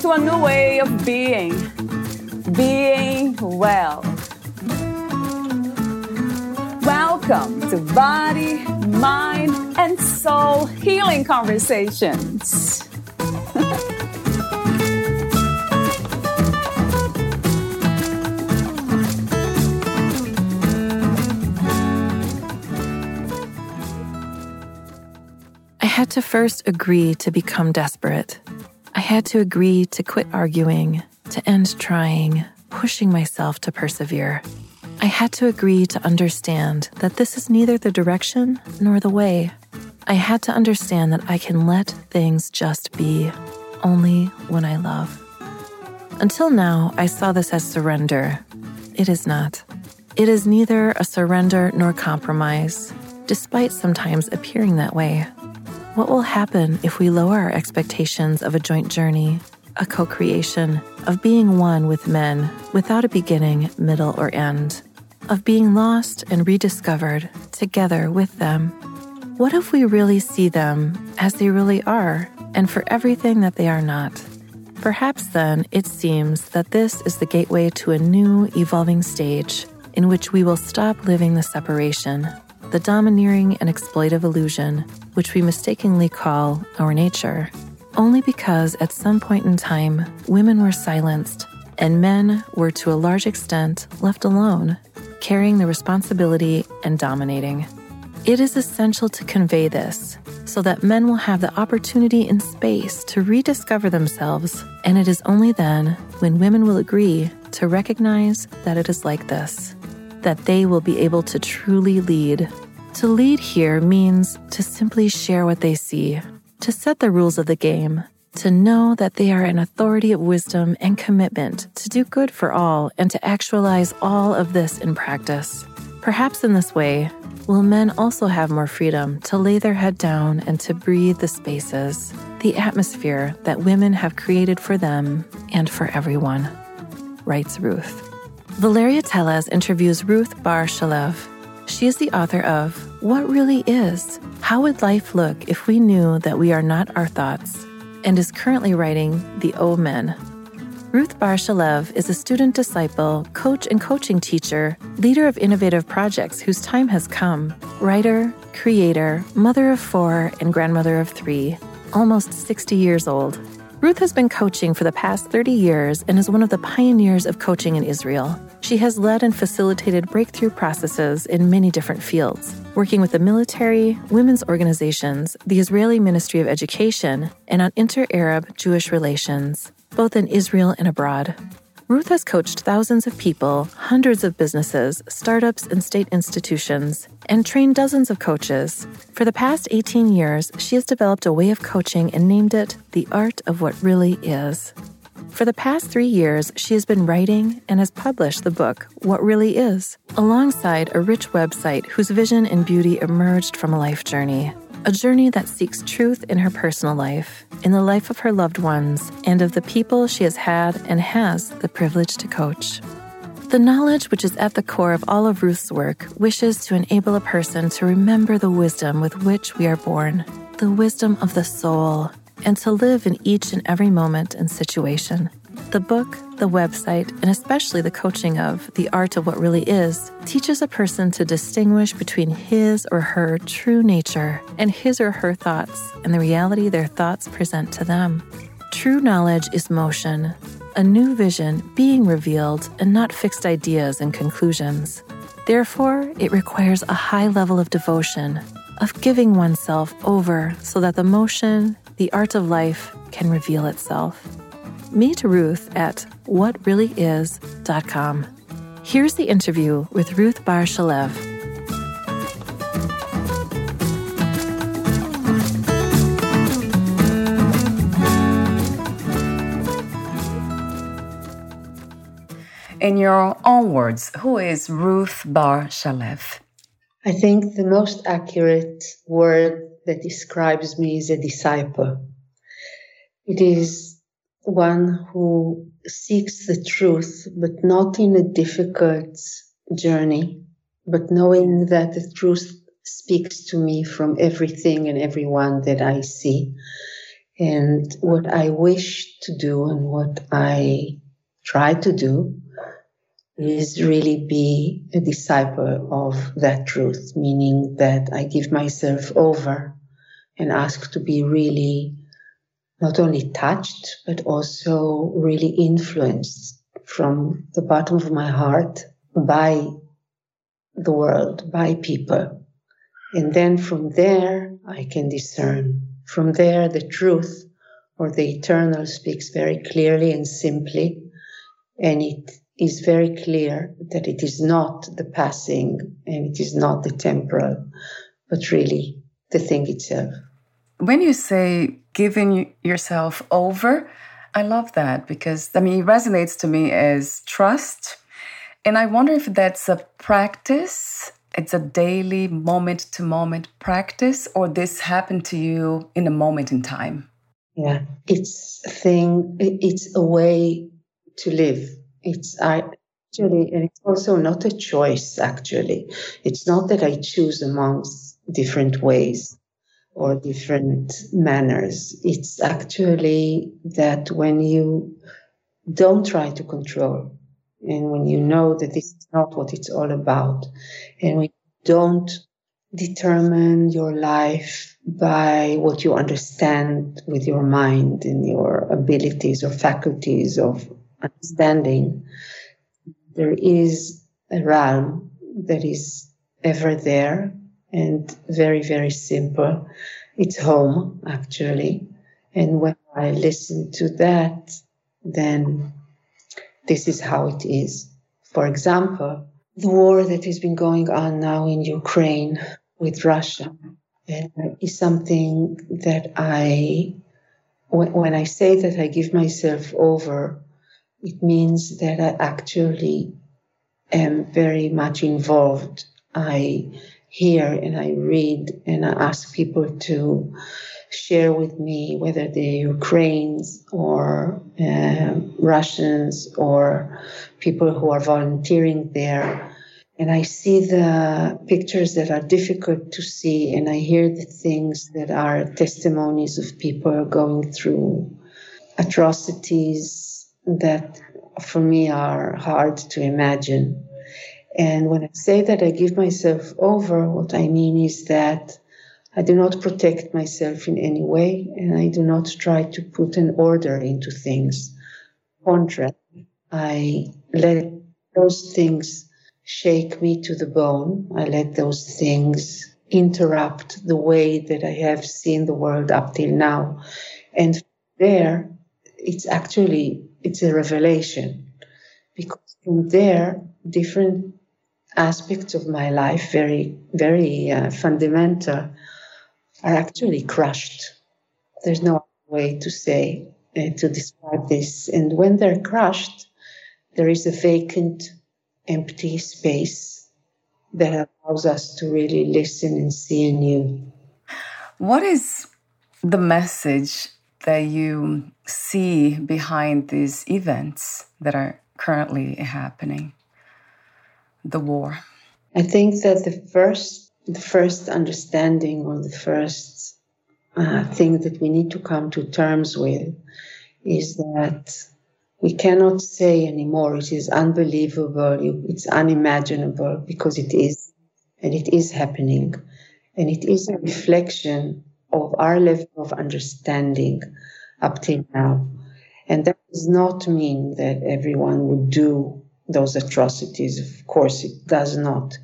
to a new way of being, being well. Welcome to Body, Mind, and Soul Healing Conversations. I had to first agree to become desperate. I had to agree to quit arguing, to end trying, pushing myself to persevere. I had to agree to understand that this is neither the direction nor the way. I had to understand that I can let things just be, only when I love. Until now, I saw this as surrender. It is not. It is neither a surrender nor compromise, despite sometimes appearing that way. What will happen if we lower our expectations of a joint journey, a co creation, of being one with men without a beginning, middle, or end, of being lost and rediscovered together with them? What if we really see them as they really are and for everything that they are not? Perhaps then it seems that this is the gateway to a new, evolving stage in which we will stop living the separation, the domineering and exploitive illusion which we mistakenly call our nature, only because at some point in time women were silenced and men were to a large extent left alone, carrying the responsibility and dominating. It is essential to convey this so that men will have the opportunity in space to rediscover themselves, and it is only then when women will agree to recognize that it is like this that they will be able to truly lead. To lead here means to simply share what they see, to set the rules of the game, to know that they are an authority of wisdom and commitment to do good for all and to actualize all of this in practice. Perhaps in this way, will men also have more freedom to lay their head down and to breathe the spaces, the atmosphere that women have created for them and for everyone, writes Ruth. Valeria Teles interviews Ruth Bar Shalev. She is the author of What Really Is How Would Life Look If We Knew That We Are Not Our Thoughts? and is currently writing The O Men. Ruth Bar Shalev is a student disciple, coach, and coaching teacher, leader of innovative projects whose time has come, writer, creator, mother of four, and grandmother of three, almost 60 years old. Ruth has been coaching for the past 30 years and is one of the pioneers of coaching in Israel. She has led and facilitated breakthrough processes in many different fields, working with the military, women's organizations, the Israeli Ministry of Education, and on inter Arab Jewish relations, both in Israel and abroad. Ruth has coached thousands of people, hundreds of businesses, startups, and state institutions, and trained dozens of coaches. For the past 18 years, she has developed a way of coaching and named it The Art of What Really Is. For the past three years, she has been writing and has published the book, What Really Is, alongside a rich website whose vision and beauty emerged from a life journey. A journey that seeks truth in her personal life, in the life of her loved ones, and of the people she has had and has the privilege to coach. The knowledge which is at the core of all of Ruth's work wishes to enable a person to remember the wisdom with which we are born, the wisdom of the soul, and to live in each and every moment and situation. The book, the website, and especially the coaching of The Art of What Really Is teaches a person to distinguish between his or her true nature and his or her thoughts and the reality their thoughts present to them. True knowledge is motion, a new vision being revealed and not fixed ideas and conclusions. Therefore, it requires a high level of devotion, of giving oneself over so that the motion, the art of life, can reveal itself meet Ruth at whatreallyis.com. Here's the interview with Ruth Bar Shalev. In your own words, who is Ruth Bar Shalev? I think the most accurate word that describes me is a disciple. It is one who seeks the truth, but not in a difficult journey, but knowing that the truth speaks to me from everything and everyone that I see. And what I wish to do and what I try to do is really be a disciple of that truth, meaning that I give myself over and ask to be really not only touched, but also really influenced from the bottom of my heart by the world, by people. And then from there, I can discern. From there, the truth or the eternal speaks very clearly and simply. And it is very clear that it is not the passing and it is not the temporal, but really the thing itself. When you say giving yourself over, I love that because I mean, it resonates to me as trust. And I wonder if that's a practice, it's a daily moment to moment practice, or this happened to you in a moment in time. Yeah, it's a thing, it's a way to live it's actually, and it's also not a choice, actually. It's not that I choose amongst different ways or different manners. It's actually that when you don't try to control and when you know that this is not what it's all about and you don't determine your life by what you understand with your mind and your abilities or faculties of understanding, there is a realm that is ever there and very, very simple. It's home, actually. And when I listen to that, then this is how it is. For example, the war that has been going on now in Ukraine with Russia is something that I, when I say that I give myself over it means that I actually am very much involved. I hear and I read and I ask people to share with me whether they're Ukrainians or uh, Russians or people who are volunteering there. And I see the pictures that are difficult to see, and I hear the things that are testimonies of people going through atrocities that for me are hard to imagine. And when I say that I give myself over, what I mean is that I do not protect myself in any way and I do not try to put an order into things. Contrary, I let those things shake me to the bone. I let those things interrupt the way that I have seen the world up till now. And there, it's actually it's a revelation. Because from there different aspects of my life very very uh, fundamental are actually crushed. There's no way to say uh, to describe this. And when they're crushed there is a vacant empty space that allows us to really listen and see anew. What is the message that you see behind these events that are currently happening? The war. I think that the first the first understanding or the first uh, thing that we need to come to terms with is that we cannot say anymore it is unbelievable it's unimaginable because it is and it is happening. And it is a reflection of our level of understanding up till now. And that does not mean that everyone would do those atrocities. Of course, it does not.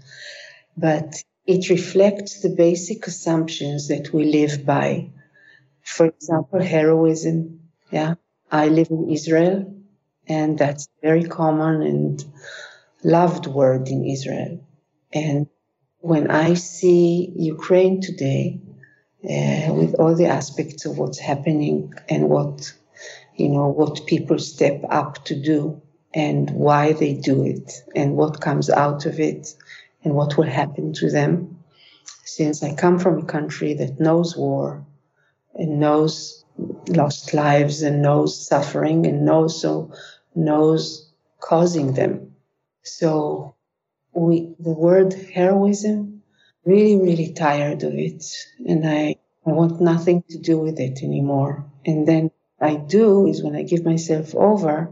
But it reflects the basic assumptions that we live by. For example, heroism. Yeah. I live in Israel, and that's very common and loved word in Israel. And when I see Ukraine today, uh, with all the aspects of what's happening and what you know what people step up to do and why they do it and what comes out of it and what will happen to them. Since I come from a country that knows war and knows lost lives and knows suffering and knows so knows causing them. So we the word heroism really really tired of it and I I want nothing to do with it anymore. And then I do is when I give myself over,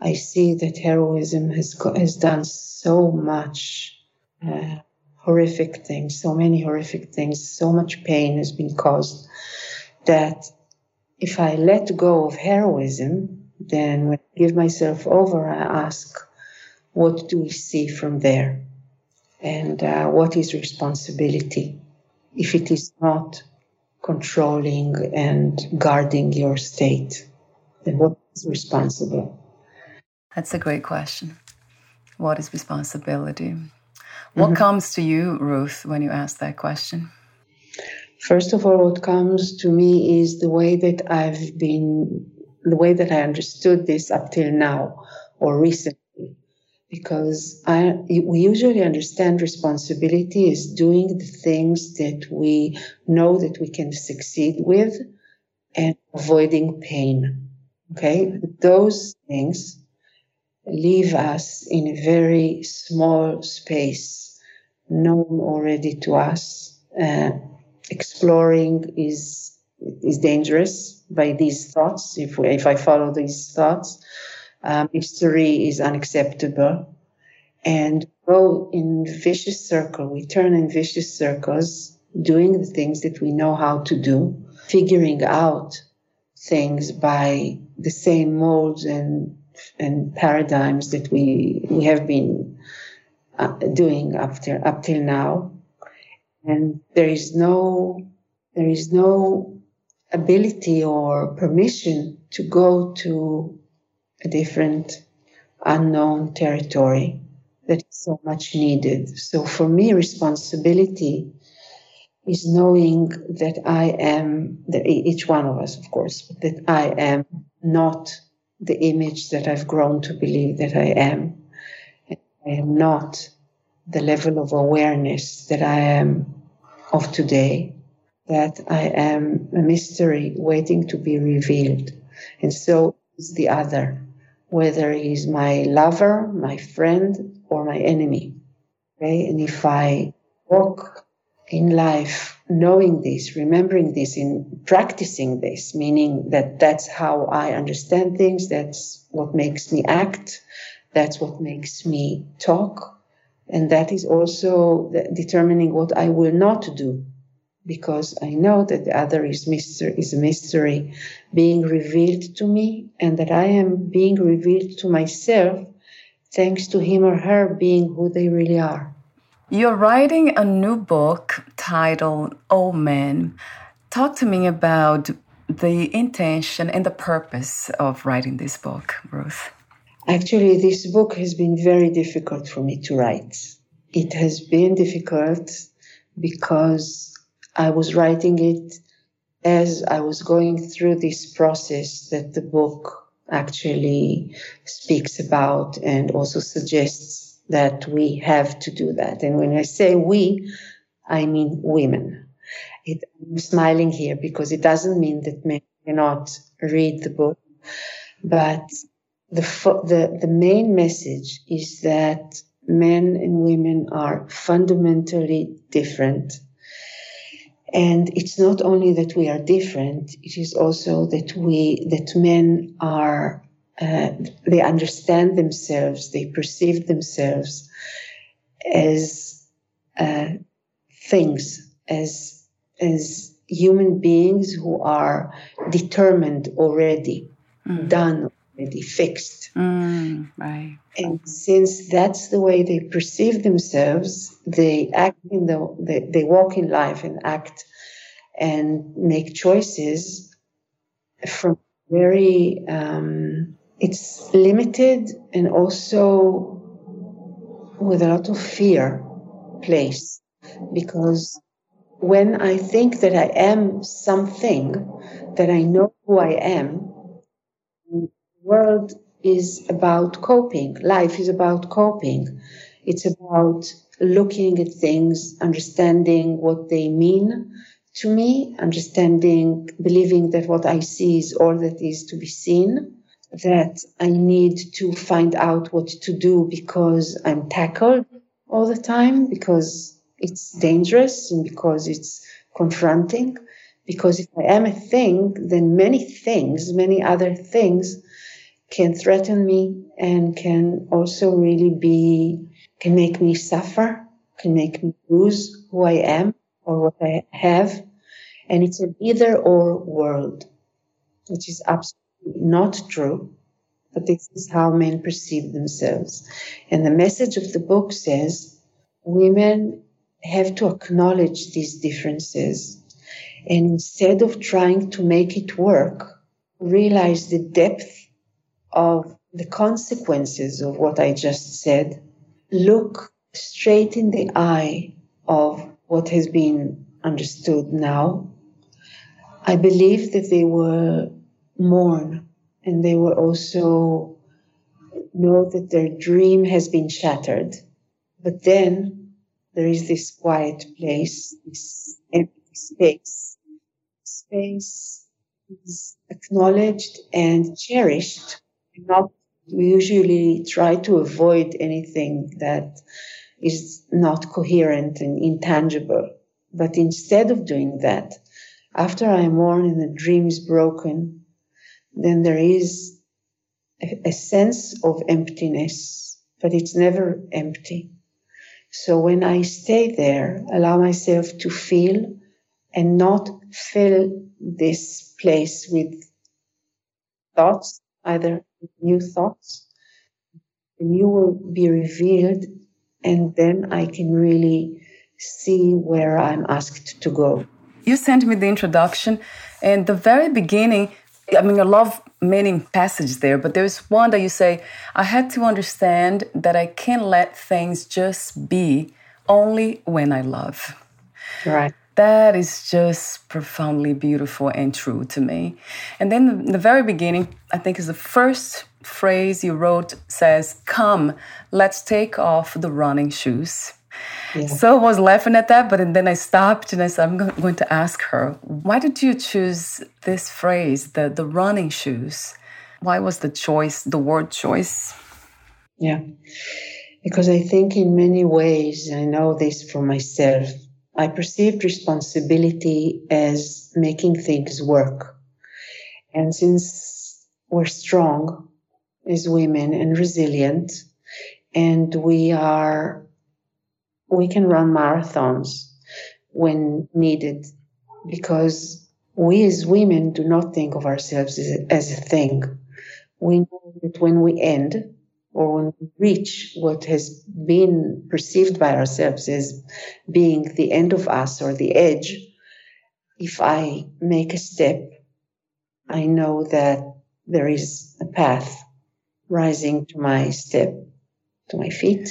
I see that heroism has has done so much uh, horrific things, so many horrific things, so much pain has been caused that if I let go of heroism, then when I give myself over, I ask, what do we see from there? And uh, what is responsibility? If it is not controlling and guarding your state, then what is responsible? That's a great question. What is responsibility? What mm-hmm. comes to you, Ruth, when you ask that question? First of all, what comes to me is the way that I've been, the way that I understood this up till now or recently. Because I, we usually understand responsibility as doing the things that we know that we can succeed with and avoiding pain. Okay. Those things leave us in a very small space, known already to us. Uh, exploring is is dangerous by these thoughts. If if I follow these thoughts, um, history is unacceptable, and go in vicious circle. We turn in vicious circles, doing the things that we know how to do, figuring out things by the same molds and and paradigms that we we have been uh, doing up till up till now, and there is no there is no ability or permission to go to a different unknown territory that is so much needed. So for me, responsibility is knowing that I am, each one of us, of course, that I am not the image that I've grown to believe that I am. I am not the level of awareness that I am of today, that I am a mystery waiting to be revealed. And so is the other, whether he's my lover, my friend, or my enemy. Okay? And if I walk in life knowing this, remembering this, in practicing this, meaning that that's how I understand things, that's what makes me act, that's what makes me talk, and that is also determining what I will not do, because I know that the other is, mystery, is a mystery being revealed to me, and that I am being revealed to myself thanks to him or her being who they really are. You're writing a new book titled Oh Man. Talk to me about the intention and the purpose of writing this book, Ruth. Actually, this book has been very difficult for me to write. It has been difficult because I was writing it as I was going through this process that the book actually speaks about and also suggests that we have to do that. And when I say we, I mean women. It, I'm smiling here because it doesn't mean that men cannot read the book, but the, the, the main message is that men and women are fundamentally different. And it's not only that we are different, it is also that we, that men are uh, they understand themselves, they perceive themselves as uh, things, as as human beings who are determined already, mm. done already, fixed. Mm, right. And since that's the way they perceive themselves, they act in the they, they walk in life and act and make choices from very um, it's limited and also with a lot of fear place because when I think that I am something, that I know who I am, world is about coping. Life is about coping. It's about looking at things, understanding what they mean to me, understanding, believing that what I see is all that is to be seen, that I need to find out what to do because I'm tackled all the time, because it's dangerous and because it's confronting. Because if I am a thing, then many things, many other things can threaten me and can also really be, can make me suffer, can make me lose who I am or what I have. And it's an either or world, which is absolutely not true. But this is how men perceive themselves. And the message of the book says women have to acknowledge these differences. And instead of trying to make it work, realize the depth of the consequences of what I just said. Look straight in the eye of what has been understood now. I believe that they were mourn and they were also know that their dream has been shattered. But then there is this quiet place, this empty space. Space is acknowledged and cherished, not we usually try to avoid anything that is not coherent and intangible. But instead of doing that, after I mourn and the dream is broken, then there is a, a sense of emptiness, but it's never empty. So when I stay there, allow myself to feel and not fill this place with thoughts, either new thoughts, and you will be revealed and then I can really see where I'm asked to go. You sent me the introduction, and the very beginning, I mean, I love many passages there, but there's one that you say, I had to understand that I can't let things just be only when I love. Right. That is just profoundly beautiful and true to me. And then the, the very beginning, I think, is the first phrase you wrote says, Come, let's take off the running shoes. Yeah. So I was laughing at that, but then I stopped and I said, I'm going to ask her, why did you choose this phrase, the, the running shoes? Why was the choice, the word choice? Yeah, because I think in many ways, I know this for myself, I perceived responsibility as making things work. And since we're strong, as women and resilient and we are we can run marathons when needed because we as women do not think of ourselves as a, as a thing we know that when we end or reach what has been perceived by ourselves as being the end of us or the edge if i make a step i know that there is a path rising to my step, to my feet.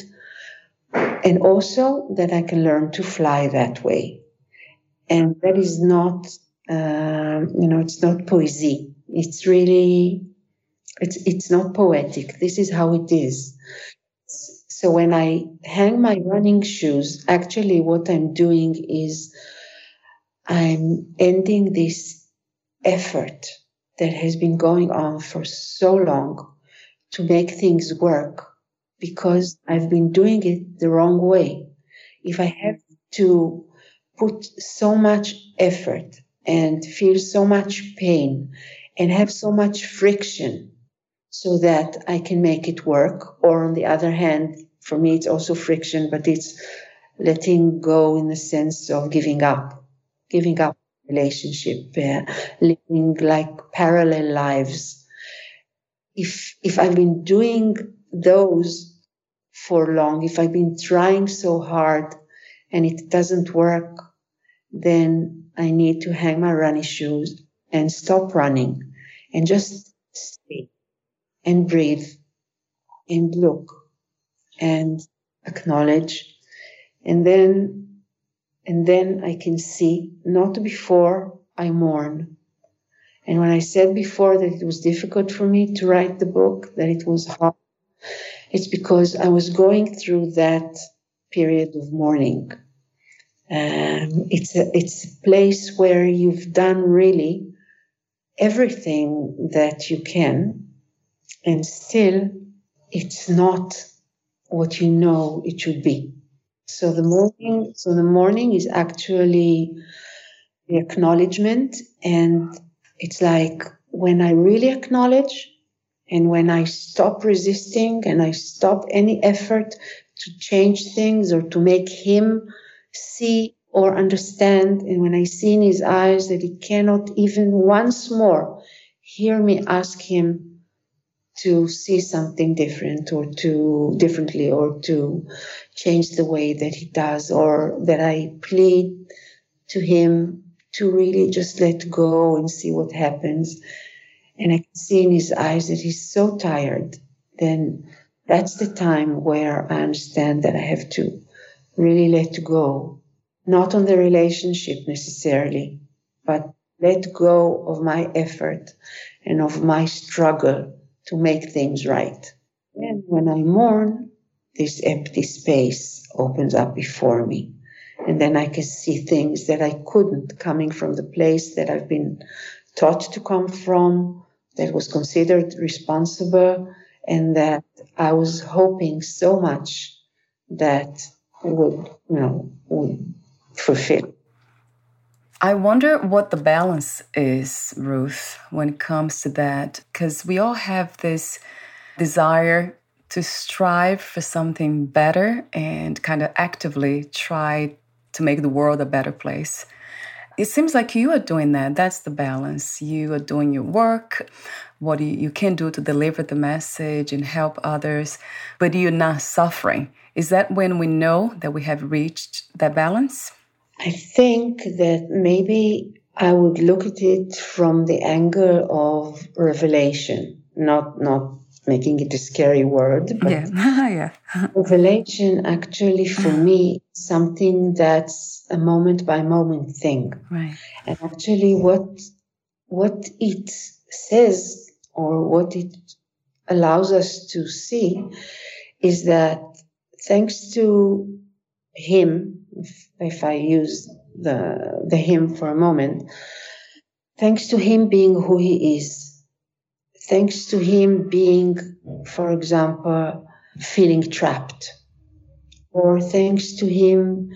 And also that I can learn to fly that way. And that is not, uh, you know, it's not poesy. It's really, it's, it's not poetic. This is how it is. So when I hang my running shoes, actually what I'm doing is I'm ending this effort that has been going on for so long to make things work because I've been doing it the wrong way. If I have to put so much effort and feel so much pain and have so much friction so that I can make it work, or on the other hand, for me, it's also friction, but it's letting go in the sense of giving up, giving up relationship, uh, living like parallel lives. If if I've been doing those for long, if I've been trying so hard and it doesn't work, then I need to hang my running shoes and stop running and just stay and breathe and look and acknowledge and then and then I can see not before I mourn And when I said before that it was difficult for me to write the book, that it was hard, it's because I was going through that period of mourning. Um, it's a it's a place where you've done really everything that you can, and still it's not what you know it should be. So the mourning, so the mourning is actually the acknowledgement, and it's like when I really acknowledge, and when I stop resisting, and I stop any effort to change things or to make him see or understand, and when I see in his eyes that he cannot even once more hear me ask him to see something different or to differently or to change the way that he does or that I plead to him to really just let go and see what happens. And I can see in his eyes that he's so tired. Then that's the time where I understand that I have to really let go, not on the relationship necessarily, but let go of my effort and of my struggle to make things right. And when I mourn, this empty space opens up before me. And then I can see things that I couldn't coming from the place that I've been taught to come from, that was considered responsible, and that I was hoping so much that would, you know, would fulfill. I wonder what the balance is, Ruth, when it comes to that, because we all have this desire to strive for something better and kind of actively try to make the world a better place. It seems like you are doing that. That's the balance. You are doing your work, what you, can do to deliver the message and help others, but you're not suffering. Is that when we know that we have reached that balance? I think that maybe I would look at it from the angle of revelation, not not making it a scary word. But yeah, yeah. revelation actually for uh-huh. me something that's a moment by moment thing. Right. And actually what what it says or what it allows us to see is that thanks to him if, if I use the, the him for a moment, thanks to him being who he is, thanks to him being, for example, feeling trapped, or thanks to him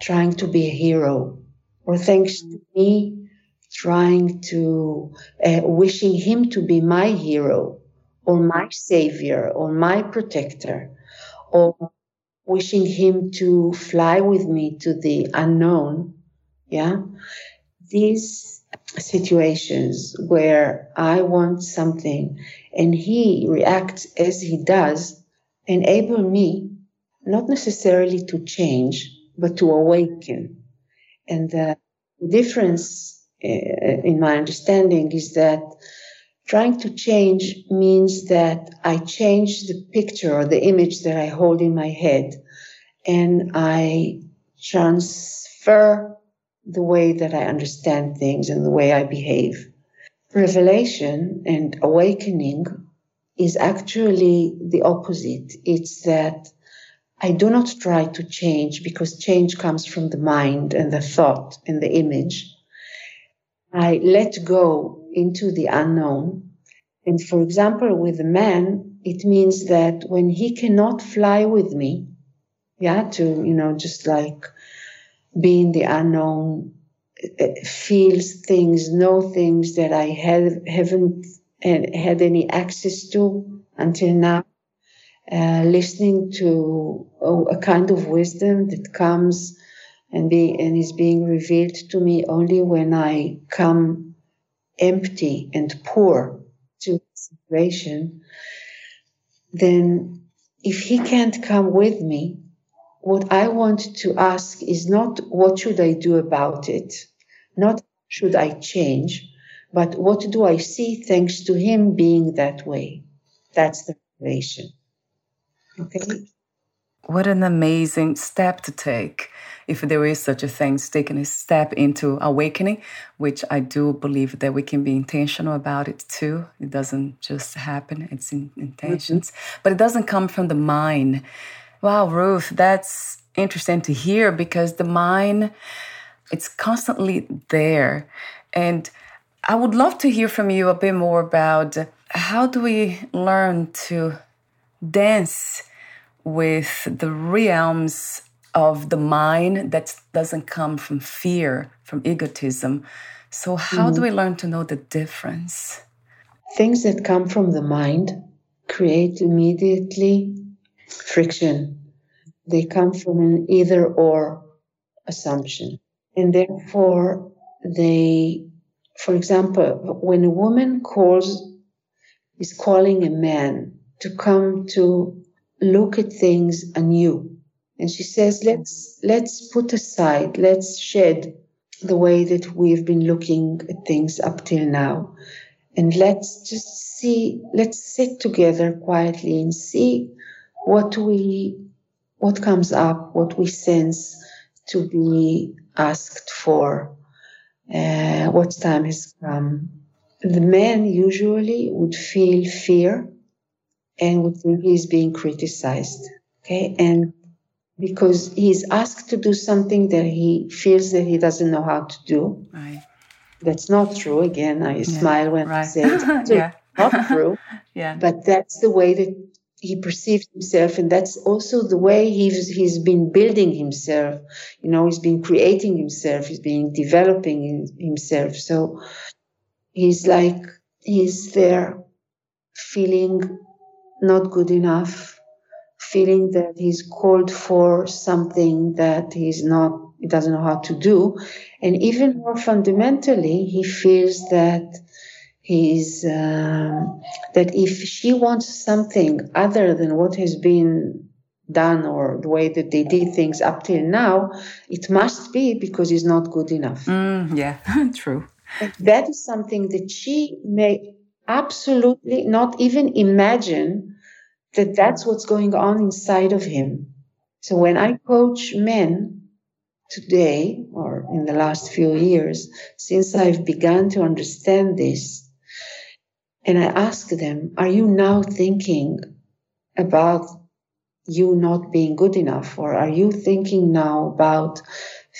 trying to be a hero, or thanks to me trying to, uh, wishing him to be my hero, or my savior, or my protector, or wishing him to fly with me to the unknown. Yeah. These situations where I want something and he reacts as he does enable me not necessarily to change, but to awaken. And the difference uh, in my understanding is that Trying to change means that I change the picture or the image that I hold in my head and I transfer the way that I understand things and the way I behave. Revelation and awakening is actually the opposite. It's that I do not try to change because change comes from the mind and the thought and the image. I let go into the unknown. And for example, with a man, it means that when he cannot fly with me, yeah, to, you know, just like be in the unknown, uh, feels things, know things that I have, haven't had any access to until now. Uh, listening to a kind of wisdom that comes and be and is being revealed to me only when I come empty and poor to the situation, then if he can't come with me, what I want to ask is not what should I do about it, not should I change, but what do I see thanks to him being that way? That's the relation. Okay. What an amazing step to take if there is such a thing, it's taking a step into awakening, which I do believe that we can be intentional about it too. It doesn't just happen, it's in intentions, mm-hmm. but it doesn't come from the mind. Wow, Ruth, that's interesting to hear because the mind, it's constantly there. And I would love to hear from you a bit more about how do we learn to dance with the realms of the mind that doesn't come from fear, from egotism. So, how mm-hmm. do we learn to know the difference? Things that come from the mind create immediately friction. They come from an either or assumption. And therefore, they, for example, when a woman calls, is calling a man to come to look at things anew. And she says, let's, let's put aside, let's shed the way that we've been looking at things up till now. And let's just see, let's sit together quietly and see what we, what comes up, what we sense to be asked for, uh, what time has come. The man usually would feel fear and would think he's being criticized. Okay. And because he's asked to do something that he feels that he doesn't know how to do. Right. That's not true. Again, I yeah. smile when right. I say it. yeah. not true. yeah. But that's the way that he perceives himself, and that's also the way he's he's been building himself. You know, he's been creating himself. He's been developing himself. So he's like he's there, feeling not good enough, feeling that he's called for something that he's not, he doesn't know how to do. And even more fundamentally, he feels that he's, um, that if she wants something other than what has been done or the way that they did things up till now, it must be because he's not good enough. Mm, yeah, true. And that is something that she may absolutely not even imagine that that's what's going on inside of him. So when I coach men today or in the last few years, since I've begun to understand this, and I ask them, are you now thinking about you not being good enough? Or are you thinking now about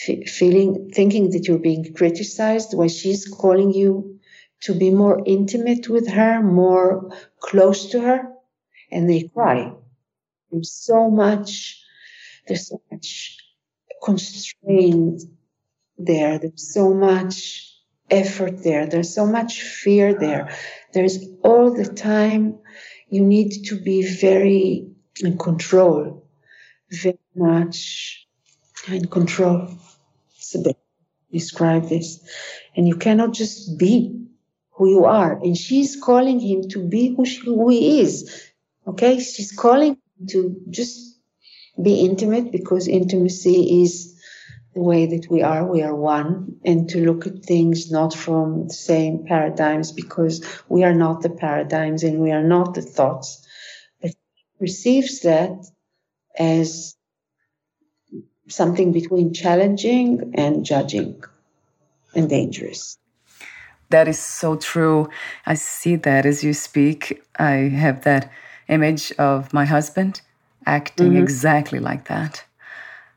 f- feeling, thinking that you're being criticized when she's calling you to be more intimate with her, more close to her, and they cry. There's so much, there's so much constraint there. There's so much effort there. There's so much fear there. There's all the time you need to be very in control, very much in control. It's a bit describe this. And you cannot just be who you are. And she's calling him to be who, she, who he is. Okay? She's calling to just be intimate because intimacy is the way that we are. We are one. And to look at things not from the same paradigms because we are not the paradigms and we are not the thoughts. But receives that as something between challenging and judging and dangerous. That is so true. I see that as you speak. I have that image of my husband acting mm-hmm. exactly like that,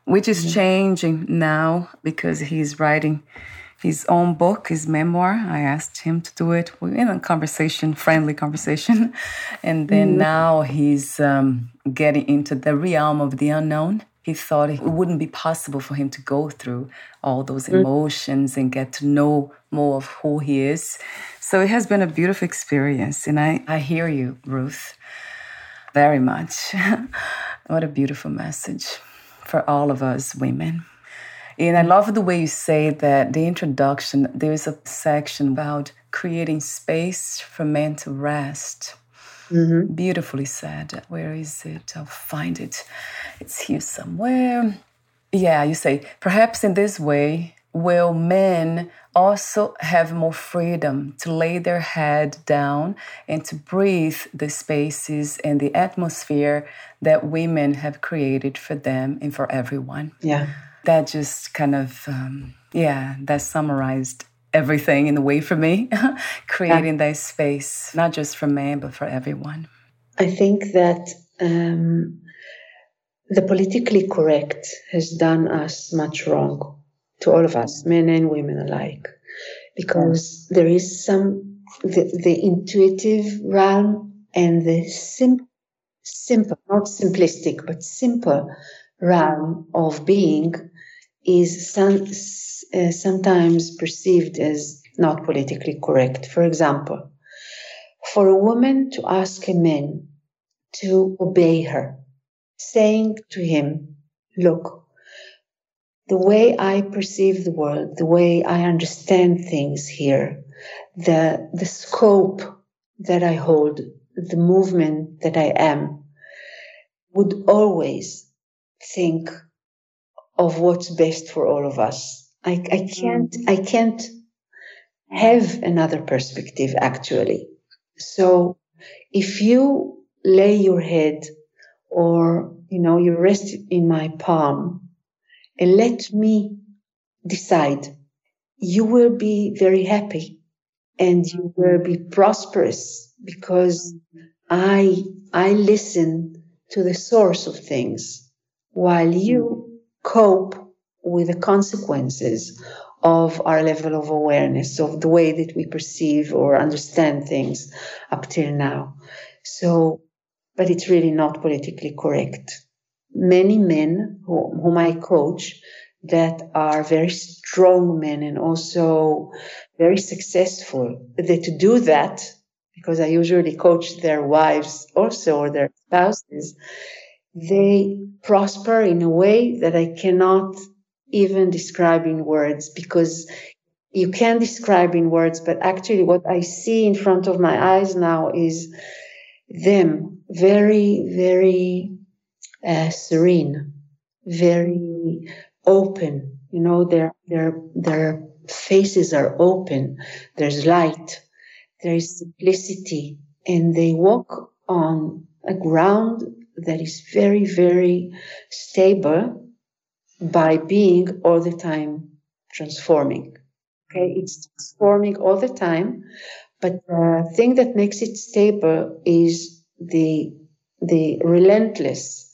which is mm-hmm. changing now because he's writing his own book, his memoir. I asked him to do it in a conversation, friendly conversation. And then mm-hmm. now he's um, getting into the realm of the unknown he thought it wouldn't be possible for him to go through all those mm. emotions and get to know more of who he is. So it has been a beautiful experience. And I, I hear you, Ruth, very much. what a beautiful message for all of us women. And I love the way you say that the introduction, there's a section about creating space for men to rest. Mm-hmm. Beautifully said. Where is it? I'll find it. It's here somewhere. Yeah, you say, perhaps in this way, will men also have more freedom to lay their head down and to breathe the spaces and the atmosphere that women have created for them and for everyone. Yeah. that just kind of, um, yeah, that summarized everything in the way for me, creating yeah. that space, not just for men, but for everyone. I think that um, the politically correct has done us much wrong to all of us, men and women alike, because there is some the, the intuitive realm and the sim- simple, not simplistic, but simple realm of being is some, uh, sometimes perceived as not politically correct. For example, for a woman to ask a man to obey her, saying to him, Look, the way I perceive the world, the way I understand things here, the, the scope that I hold, the movement that I am, would always think of what's best for all of us. I, I can't, I can't have another perspective actually. So if you lay your head or, you know, you rest in my palm and let me decide, you will be very happy and you will be prosperous because I, I listen to the source of things while you cope with the consequences of our level of awareness, of the way that we perceive or understand things up till now. So, but it's really not politically correct. Many men who, whom I coach that are very strong men and also very successful, that to do that, because I usually coach their wives also or their spouses, they prosper in a way that I cannot even describe in words because you can describe in words, but actually what I see in front of my eyes now is them very, very uh, serene, very open. You know, their, their, their faces are open. There's light. There is simplicity and they walk on a ground that is very, very stable by being all the time transforming. Okay, it's transforming all the time, but the thing that makes it stable is the the relentless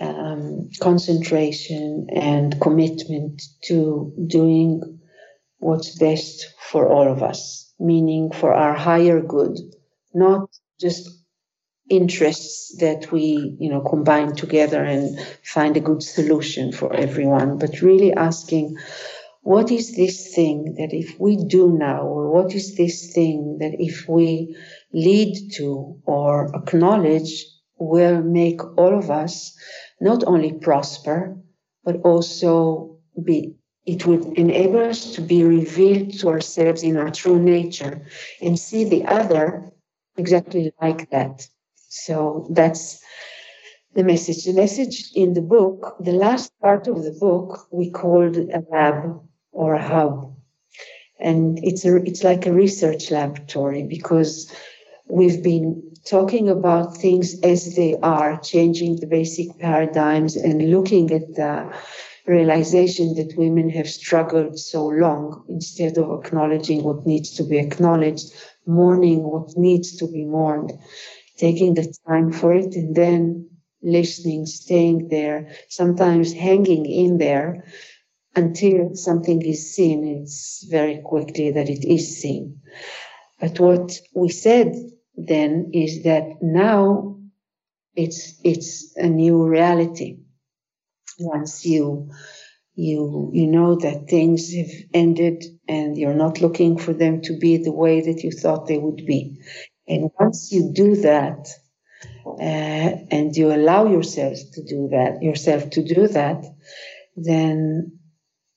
um, concentration and commitment to doing what's best for all of us, meaning for our higher good, not just interests that we, you know, combine together and find a good solution for everyone, but really asking, what is this thing that if we do now, or what is this thing that if we lead to or acknowledge will make all of us not only prosper, but also be it would enable us to be revealed to ourselves in our true nature and see the other exactly like that. So that's the message. The message in the book, the last part of the book, we called a lab or a hub. And it's a, it's like a research laboratory because we've been talking about things as they are, changing the basic paradigms and looking at the realization that women have struggled so long instead of acknowledging what needs to be acknowledged, mourning what needs to be mourned taking the time for it and then listening, staying there, sometimes hanging in there until something is seen. It's very quickly that it is seen. But what we said then is that now it's it's a new reality. Once you you you know that things have ended and you're not looking for them to be the way that you thought they would be. And once you do that, uh, and you allow yourself to do that, yourself to do that, then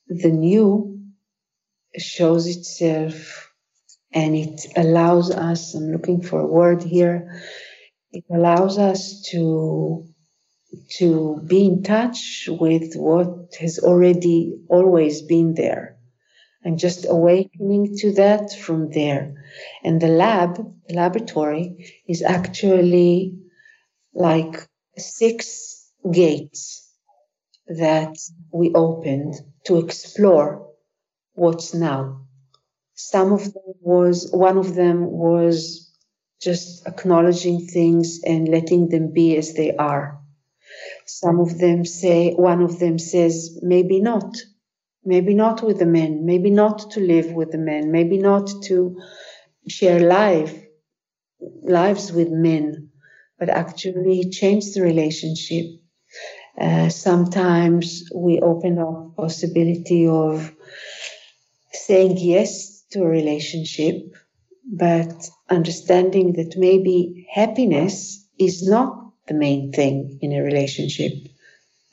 the new shows itself and it allows us, I'm looking for a word here, it allows us to to be in touch with what has already always been there and just awakening to that from there. And the lab, the laboratory, is actually like six gates that we opened to explore what's now. Some of them was, one of them was just acknowledging things and letting them be as they are. Some of them say, one of them says, maybe not. Maybe not with the men, maybe not to live with the men, maybe not to share life, lives with men, but actually change the relationship. Uh, sometimes we open up possibility of saying yes to a relationship, but understanding that maybe happiness is not the main thing in a relationship,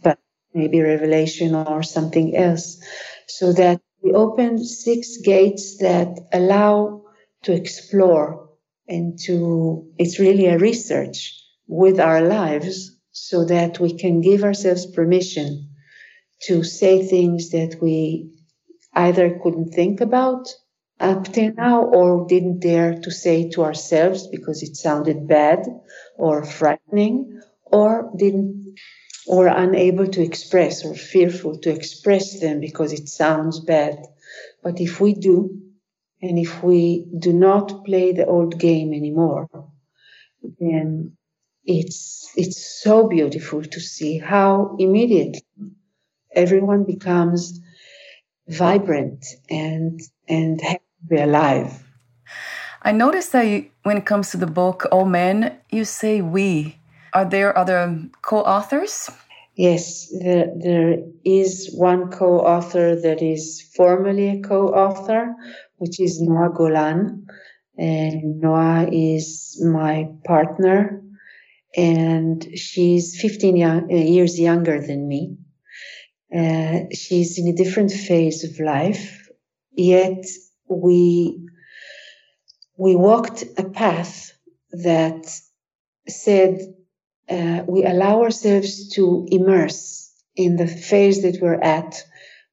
but maybe revelation or something else. So that we open six gates that allow to explore and to, it's really a research with our lives so that we can give ourselves permission to say things that we either couldn't think about up till now or didn't dare to say to ourselves because it sounded bad or frightening or didn't or unable to express or fearful to express them because it sounds bad. But if we do, and if we do not play the old game anymore, then it's it's so beautiful to see how immediately everyone becomes vibrant and and happy be alive. I noticed that you, when it comes to the book All Men, you say we. Are there other co-authors? Yes, there, there is one co-author that is formally a co-author, which is Noah Golan. And Noah is my partner, and she's 15 young, uh, years younger than me. Uh, she's in a different phase of life, yet we we walked a path that said uh, we allow ourselves to immerse in the phase that we're at.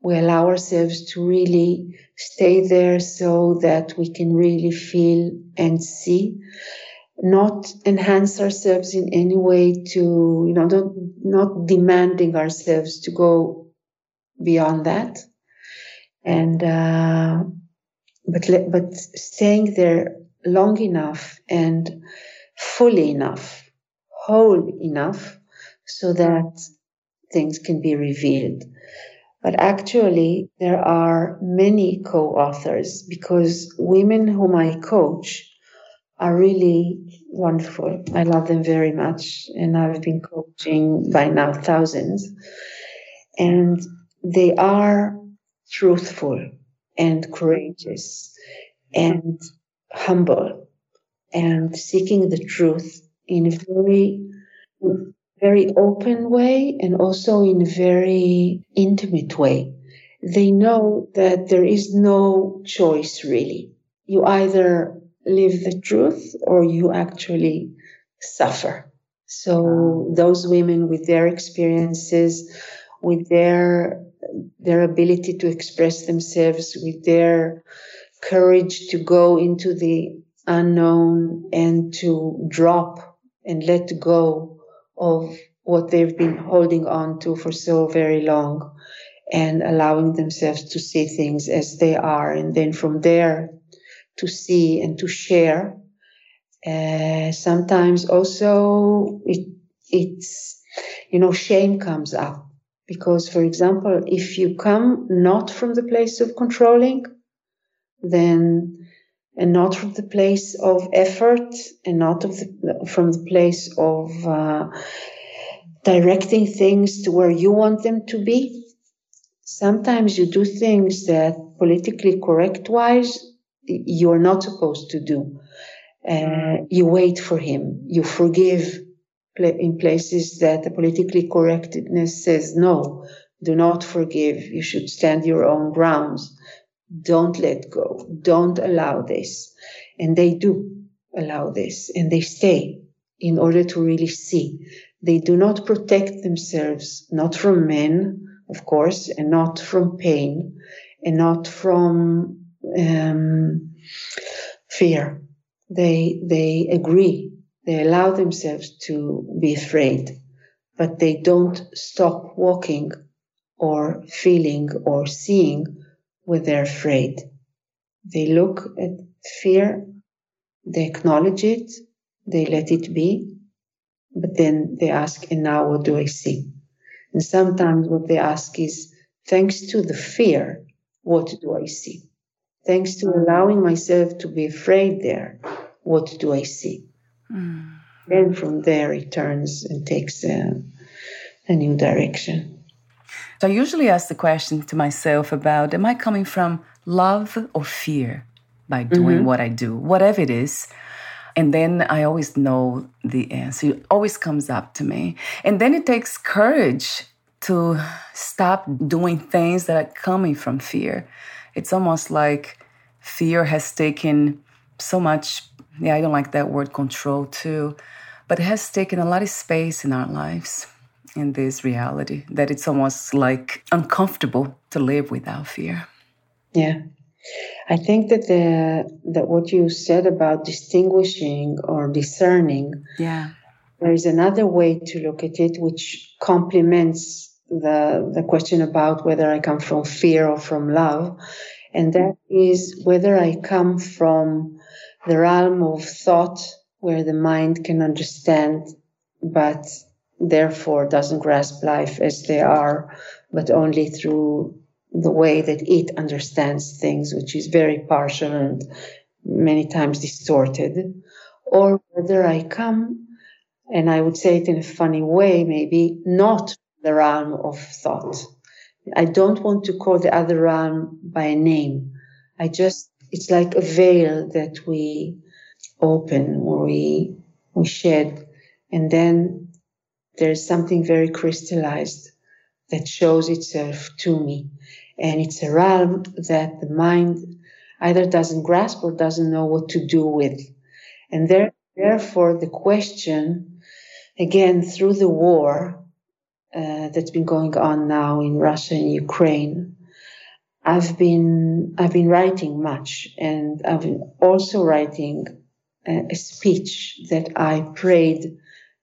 We allow ourselves to really stay there so that we can really feel and see, not enhance ourselves in any way to, you know, not, not demanding ourselves to go beyond that. And, uh, but, but staying there long enough and fully enough whole enough so that things can be revealed. But actually, there are many co authors because women whom I coach are really wonderful. I love them very much, and I've been coaching by now thousands. And they are truthful and courageous and humble and seeking the truth in a very, very open way and also in a very intimate way. They know that there is no choice really. You either live the truth or you actually suffer. So those women with their experiences, with their their ability to express themselves, with their courage to go into the unknown and to drop and let go of what they've been holding on to for so very long and allowing themselves to see things as they are. And then from there to see and to share. Uh, sometimes also it, it's, you know, shame comes up because, for example, if you come not from the place of controlling, then and not from the place of effort and not the, from the place of uh, directing things to where you want them to be. Sometimes you do things that politically correct wise you're not supposed to do. Uh, you wait for him. You forgive in places that the politically correctness says no. Do not forgive. You should stand your own grounds. Don't let go. Don't allow this. And they do allow this and they stay in order to really see. They do not protect themselves, not from men, of course, and not from pain and not from um, fear. They, they agree. They allow themselves to be afraid, but they don't stop walking or feeling or seeing when they're afraid. They look at fear, they acknowledge it, they let it be, but then they ask, and now what do I see? And sometimes what they ask is, thanks to the fear, what do I see? Thanks to allowing myself to be afraid there, what do I see? Mm. Then from there it turns and takes a, a new direction. So I usually ask the question to myself about am I coming from love or fear by doing mm-hmm. what I do, whatever it is. And then I always know the answer. It always comes up to me. And then it takes courage to stop doing things that are coming from fear. It's almost like fear has taken so much, yeah, I don't like that word control too, but it has taken a lot of space in our lives in this reality that it's almost like uncomfortable to live without fear. Yeah. I think that the that what you said about distinguishing or discerning, yeah, there is another way to look at it, which complements the the question about whether I come from fear or from love, and that is whether I come from the realm of thought where the mind can understand, but therefore doesn't grasp life as they are, but only through the way that it understands things, which is very partial and many times distorted, or whether I come, and I would say it in a funny way, maybe not the realm of thought. I don't want to call the other realm by a name. I just, it's like a veil that we open or we, we shed. And then there's something very crystallized that shows itself to me. And it's a realm that the mind either doesn't grasp or doesn't know what to do with. And there, therefore, the question, again, through the war uh, that's been going on now in Russia and Ukraine, I've been I've been writing much, and I've been also writing a, a speech that I prayed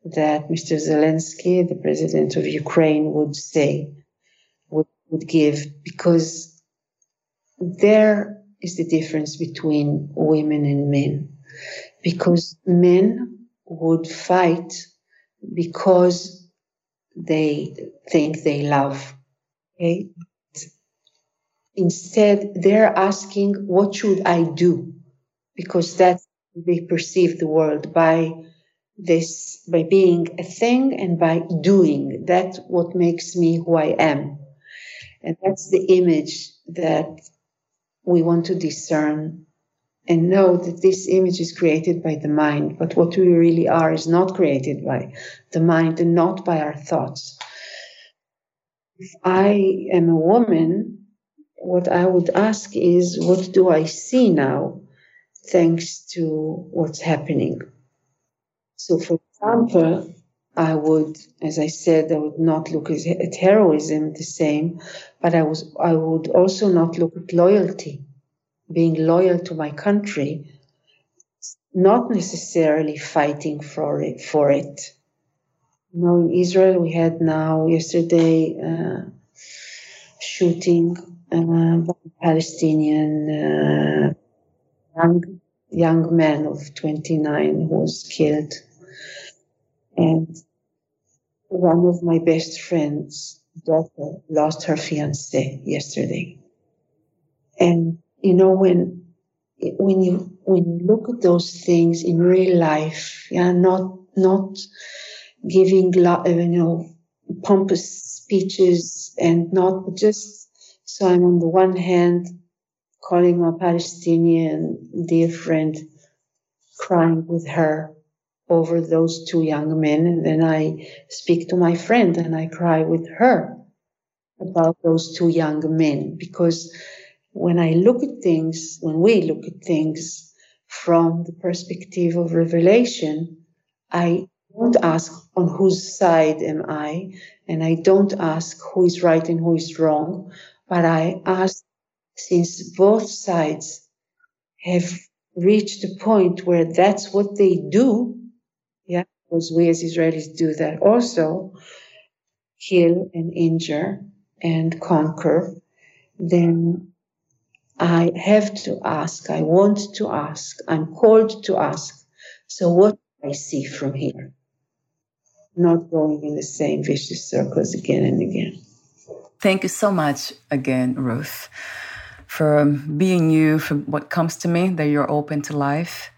that Mr. Zelensky, the president of Ukraine, would say would give because there is the difference between women and men. Because men would fight because they think they love. Okay? Instead, they're asking, what should I do? Because that's they perceive the world by this, by being a thing and by doing. That's what makes me who I am. And that's the image that we want to discern and know that this image is created by the mind, but what we really are is not created by the mind and not by our thoughts. If I am a woman, what I would ask is, what do I see now thanks to what's happening? So, for example, I would, as I said, I would not look at heroism the same, but I was, I would also not look at loyalty, being loyal to my country, not necessarily fighting for it. For it. You know, in Israel, we had now yesterday uh, shooting Palestinian uh, young young man of 29 who was killed and one of my best friends' daughter lost her fiance yesterday. And you know when when you when you look at those things in real life, yeah, not not giving you know pompous speeches and not just so I'm on the one hand calling my Palestinian dear friend, crying with her over those two young men. And then I speak to my friend and I cry with her about those two young men. Because when I look at things, when we look at things from the perspective of revelation, I don't ask on whose side am I, and I don't ask who is right and who is wrong, but I ask since both sides have reached a point where that's what they do, yeah, because we as Israelis do that also, kill and injure. and conquer, then I have to ask, I want to ask, I'm called to ask. So, what do I see from here? Not going in the same vicious circles again and again. Thank you so much again, Ruth, for being you, for what comes to me, that you're open to life,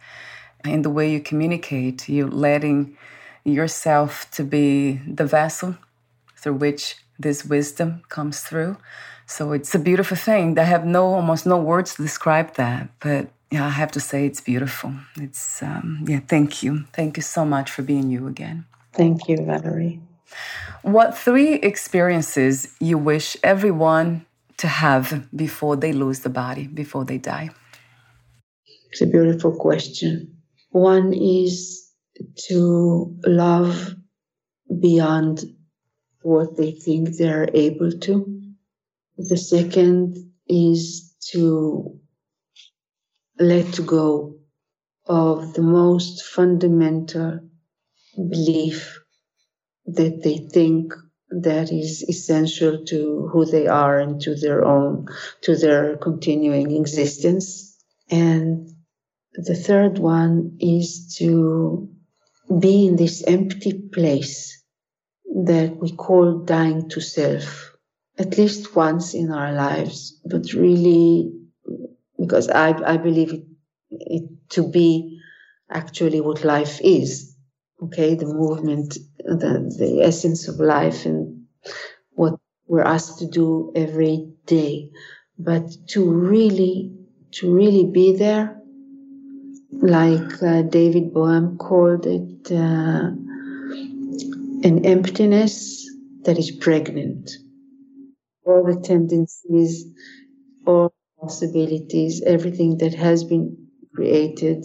and the way you communicate, you letting yourself to be the vessel through which this wisdom comes through. So it's a beautiful thing. I have no almost no words to describe that, but yeah, I have to say it's beautiful. It's um, yeah, thank you, thank you so much for being you again. Thank you, Valerie. What three experiences you wish everyone to have before they lose the body, before they die? It's a beautiful question. One is to love beyond what they think they're able to. The second is to let go of the most fundamental belief that they think that is essential to who they are and to their own to their continuing existence. And the third one is to be in this empty place that we call dying to self at least once in our lives but really because i, I believe it, it to be actually what life is okay the movement the, the essence of life and what we're asked to do every day. But to really to really be there like uh, david bohm called it uh, an emptiness that is pregnant. All the tendencies all possibilities everything that has been created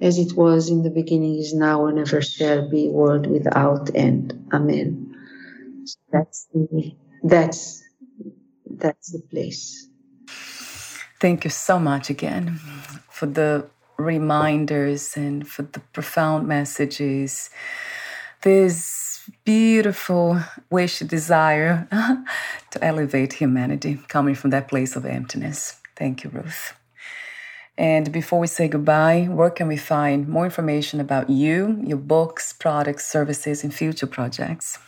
as it was in the beginning is now and ever shall be world without end. Amen. So that's the that's that's the place. Thank you so much again for the reminders and for the profound messages. This beautiful wish desire to elevate humanity coming from that place of emptiness. Thank you ruth and before we say goodbye, where can we find more information about you, your books, products, services, and future projects?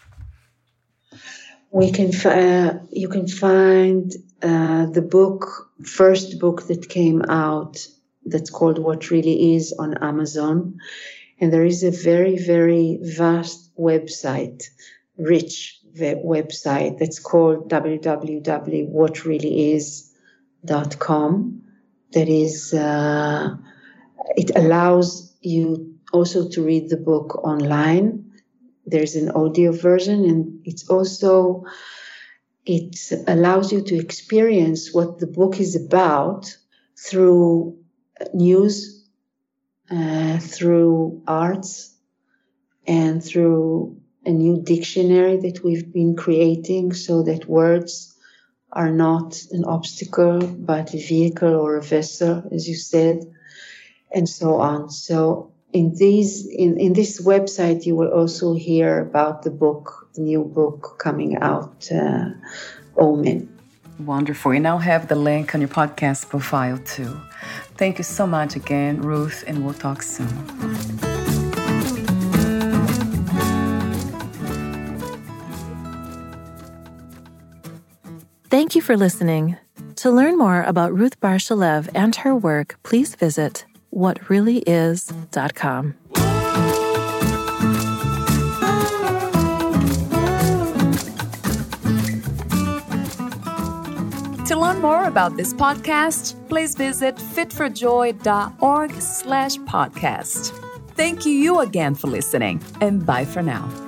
We can uh, you can find uh, the book, first book that came out, that's called What Really Is on Amazon, and there is a very very vast website, rich website that's called www.whatreallyis.com that is uh, it allows you also to read the book online. There's an audio version and it's also it allows you to experience what the book is about through news uh, through arts and through a new dictionary that we've been creating so that words are not an obstacle, but a vehicle or a vessel, as you said, and so on. So in these in, in this website you will also hear about the book, the new book coming out, uh, Omen. Wonderful. You now have the link on your podcast profile too. Thank you so much again, Ruth, and we'll talk soon. Thank you for listening. To learn more about Ruth Bar Shalev and her work, please visit whatreallyis.com. To learn more about this podcast, please visit fitforjoy.org slash podcast. Thank you again for listening, and bye for now.